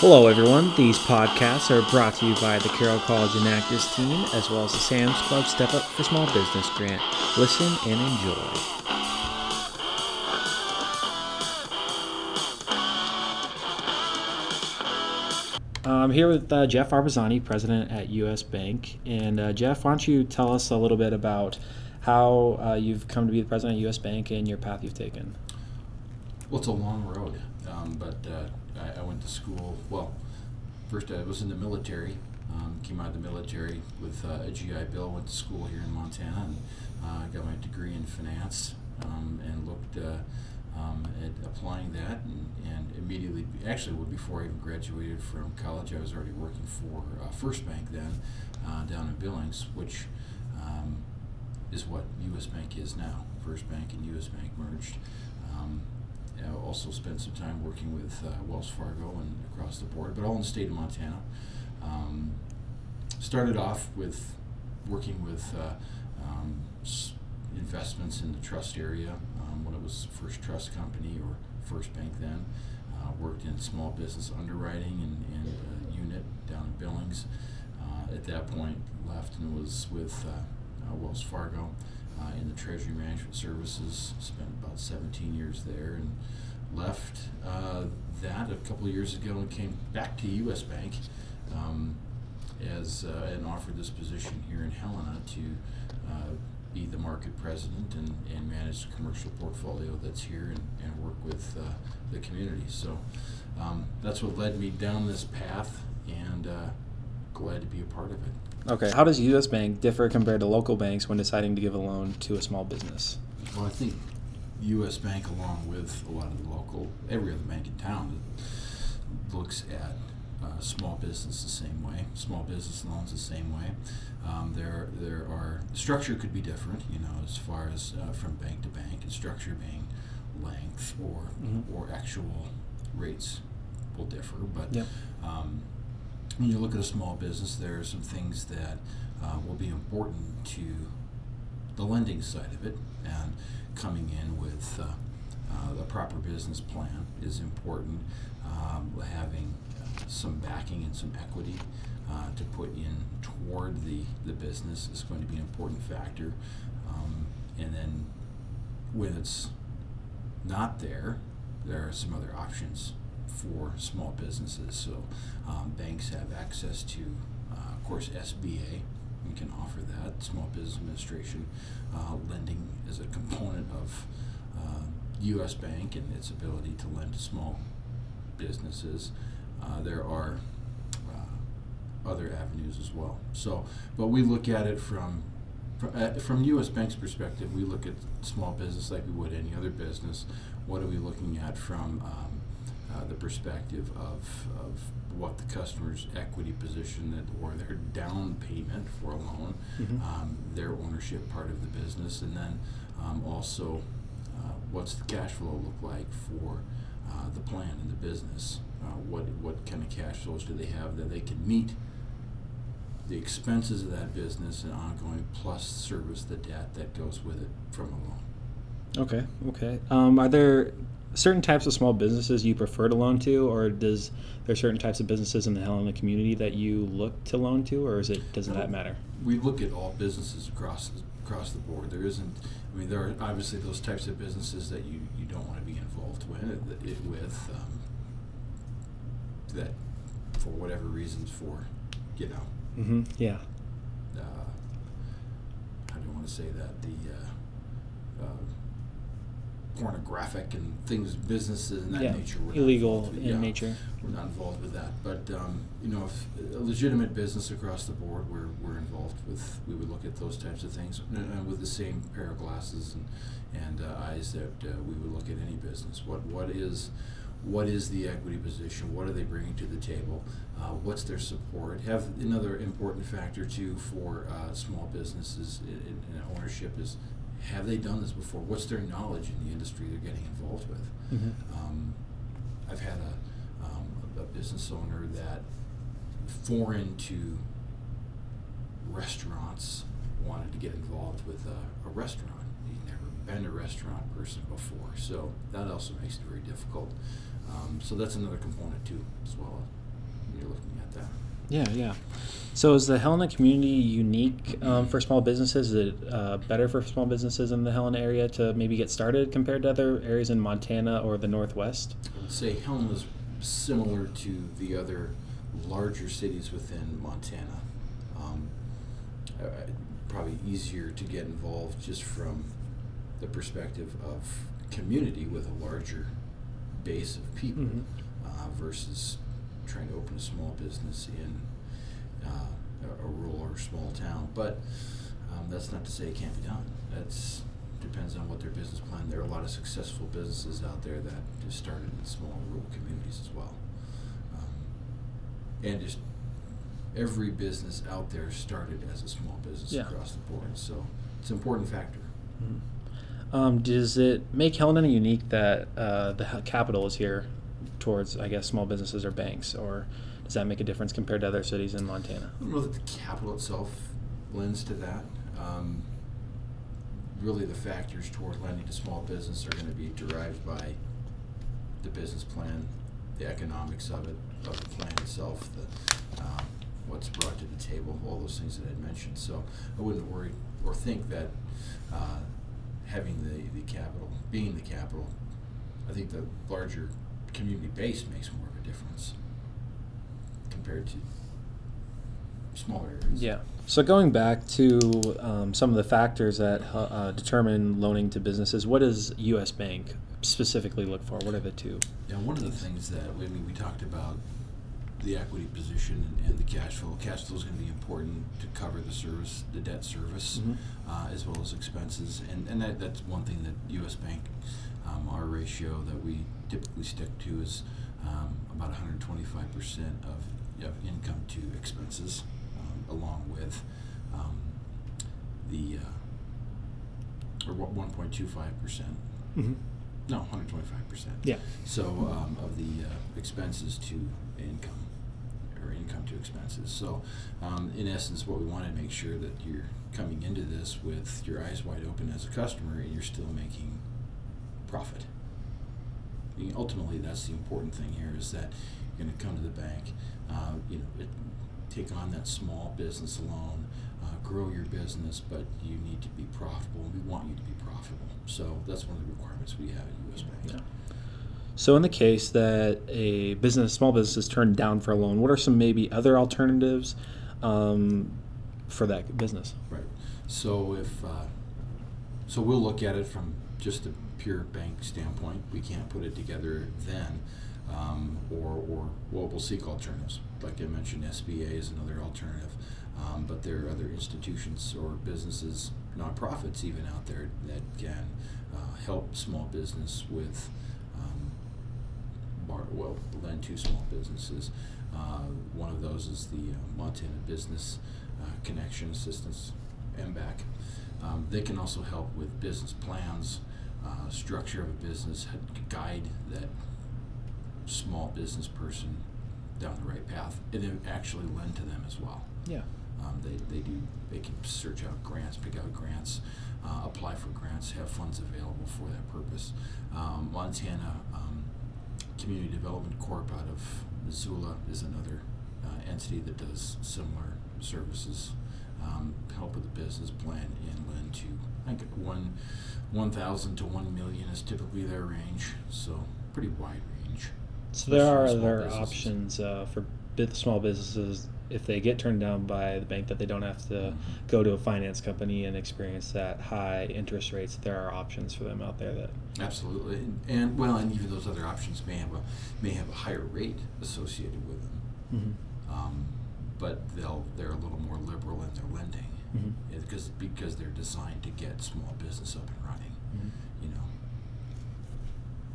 Hello, everyone. These podcasts are brought to you by the Carroll College Enactus team, as well as the Sam's Club Step Up for Small Business grant. Listen and enjoy. I'm here with uh, Jeff Arbizzani, president at U.S. Bank. And uh, Jeff, why don't you tell us a little bit about how uh, you've come to be the president of U.S. Bank and your path you've taken? Well, it's a long road, um, but uh, I, I went to school. Well, first I was in the military. Um, came out of the military with uh, a GI Bill. Went to school here in Montana and uh, got my degree in finance um, and looked uh, um, at applying that and, and immediately. Actually, well, before I even graduated from college, I was already working for uh, First Bank then uh, down in Billings, which um, is what U.S. Bank is now. First Bank and U.S. Bank merged. Um, I also spent some time working with uh, Wells Fargo and across the board, but all in the state of Montana. Um, started off with working with uh, um, investments in the trust area um, when it was First Trust Company or First Bank then. Uh, worked in small business underwriting and, and uh, unit down in Billings. Uh, at that point, left and was with uh, Wells Fargo uh, in the Treasury Management Services. Spent about 17 years there and left uh, that a couple of years ago and came back to U.S. Bank um, as uh, and offered this position here in Helena to uh, be the market president and, and manage the commercial portfolio that's here and, and work with uh, the community. So um, that's what led me down this path and uh, glad to be a part of it. Okay. How does U.S. Bank differ compared to local banks when deciding to give a loan to a small business? Well, I think U.S. Bank, along with a lot of the local, every other bank in town, looks at uh, small business the same way, small business loans the same way. Um, there, there are structure could be different, you know, as far as uh, from bank to bank, and structure being length or Mhm. or actual rates will differ. But Yep. um, when you look at a small business, there are some things that uh, will be important to the lending side of it, and coming in with uh, uh, the proper business plan is important. Um, having some backing and some equity uh, to put in toward the, the business is going to be an important factor. Um, and then when it's not there, there are some other options for small businesses. So um, banks have access to, uh, of course, SBA. We can offer that. Small Business Administration uh, lending is a component of uh, U.S. Bank and its ability to lend to small businesses. Uh, there are uh, other avenues as well. So, but we look at it from uh, from U.S. Bank's perspective, we look at small business like we would any other business. What are we looking at from um, uh, the perspective of, of what the customer's equity position that, or their down payment for a loan, Mhm. um, their ownership part of the business, and then um, also uh, what's the cash flow look like for uh, the plan and the business? Uh, what what kind of cash flows do they have that they can meet the expenses of that business and ongoing plus service the debt that goes with it from a loan? Okay. Okay. Um, are there certain types of small businesses you prefer to loan to, or does there certain types of businesses in the Helena community that you look to loan to, or is it doesn't that matter? we look at all businesses across across the board. There isn't. I mean, there are obviously those types of businesses that you, you don't want to be involved with. It, with um, that for whatever reasons for you know Mm-hmm. Yeah. uh, how don't want to say that the uh, uh, pornographic and things businesses and that yeah. nature we're Illegal with. in Yeah. nature. We're not involved with that, but um, you know, if a legitimate business across the board, we're, we're involved with. We would look at those types of things uh, uh, with the same pair of glasses and and uh, eyes that uh, we would look at any business. What what is what is the equity position? What are they bringing to the table? Uh, what's their support? Have another important factor too for uh, small businesses in, in in ownership is have they done this before? What's their knowledge in the industry they're getting involved with? Mm-hmm. Um, I've had a, um, a business owner that foreign to restaurants wanted to get involved with a, a restaurant. He'd never been a restaurant person before, so that also makes it very difficult. Um, so that's another component too, as well. Yeah, yeah. So is the Helena community unique um, for small businesses? Is it uh, better for small businesses in the Helena area to maybe get started compared to other areas in Montana or the Northwest? I would say Helena's similar to the other larger cities within Montana. Um, uh, probably easier to get involved just from the perspective of community with a larger base of people Mhm. uh, versus trying to open a small business in uh, a, a rural or small town. But um, that's not to say it can't be done. That's depends on what their business plan. There are a lot of successful businesses out there that just started in small rural communities as well, um, and just every business out there started as a small business Yeah. across the board. So it's an important factor. Um, does it make Helena unique that uh, the capital is here towards, I guess, small businesses or banks, or does that make a difference compared to other cities in Montana? That the capital itself lends to that. Um, really, the factors toward lending to small business are going to be derived by the business plan, the economics of it, of the plan itself, the, um, what's brought to the table, all those things that I mentioned. So I wouldn't worry or think that uh, having the, the capital, being the capital, I think the larger community base makes more of a difference compared to smaller areas. Yeah. So going back to um, some of the factors that uh, uh, determine loaning to businesses, what does U.S. Bank specifically look for? What are the two? Yeah, one of the things that, I mean, we talked about the equity position and, and the cash flow. Cash flow is going to be important to cover the service, the debt service, Mhm. uh, as well as expenses. And, and that, that's one thing that U.S. Bank, um, our ratio that we typically stick to is um, about 125% of, of income to expenses, um, along with um, the, uh, or 1.25%. Mm-hmm. No, 125%. Yeah. So um, of the uh, expenses to income, or income to expenses. So um, in essence, what we want to make sure that you're coming into this with your eyes wide open as a customer, and you're still making profit. Mean, ultimately, that's the important thing here: is that you're going to come to the bank, uh, you know, it, take on that small business loan, uh, grow your business, but you need to be profitable. and We want you to be profitable. So that's one of the requirements we have at U.S. Bank. Yeah. So in the case that a business, small business, is turned down for a loan, what are some maybe other alternatives um, for that business? Right. So if, uh, so we'll look at it from just a pure bank standpoint. We can't put it together then, um, or, or, well, we'll seek alternatives. Like I mentioned, SBA is another alternative. Um, but there are other institutions or businesses, nonprofits even out there that can uh, help small business with, um, bar, well, lend to small businesses. Uh, one of those is the uh, Montana Business uh, Connection Assistance, MBAC. Um, they can also help with business plans, uh, structure of a business, guide that small business person down the right path, and then actually lend to them as well. Yeah. Um, they, they do they can search out grants, pick out grants, uh, apply for grants, have funds available for that purpose. Um, Montana um, Community Development Corp out of Missoula is another uh, entity that does similar services. Um, help with the business plan and lend to I think one one thousand to one million is typically their range, so pretty wide range. So there are other businesses. options uh, for small businesses if they get turned down by the bank that they don't have to go to a finance company and experience that high interest rates. There are options for them out there that. Absolutely, and, and well, and even those other options may have a may have a higher rate associated with them, Mm-hmm. um, but they'll they're a little more liberal in their lending Mm-hmm. because because they're designed to get small business up and running.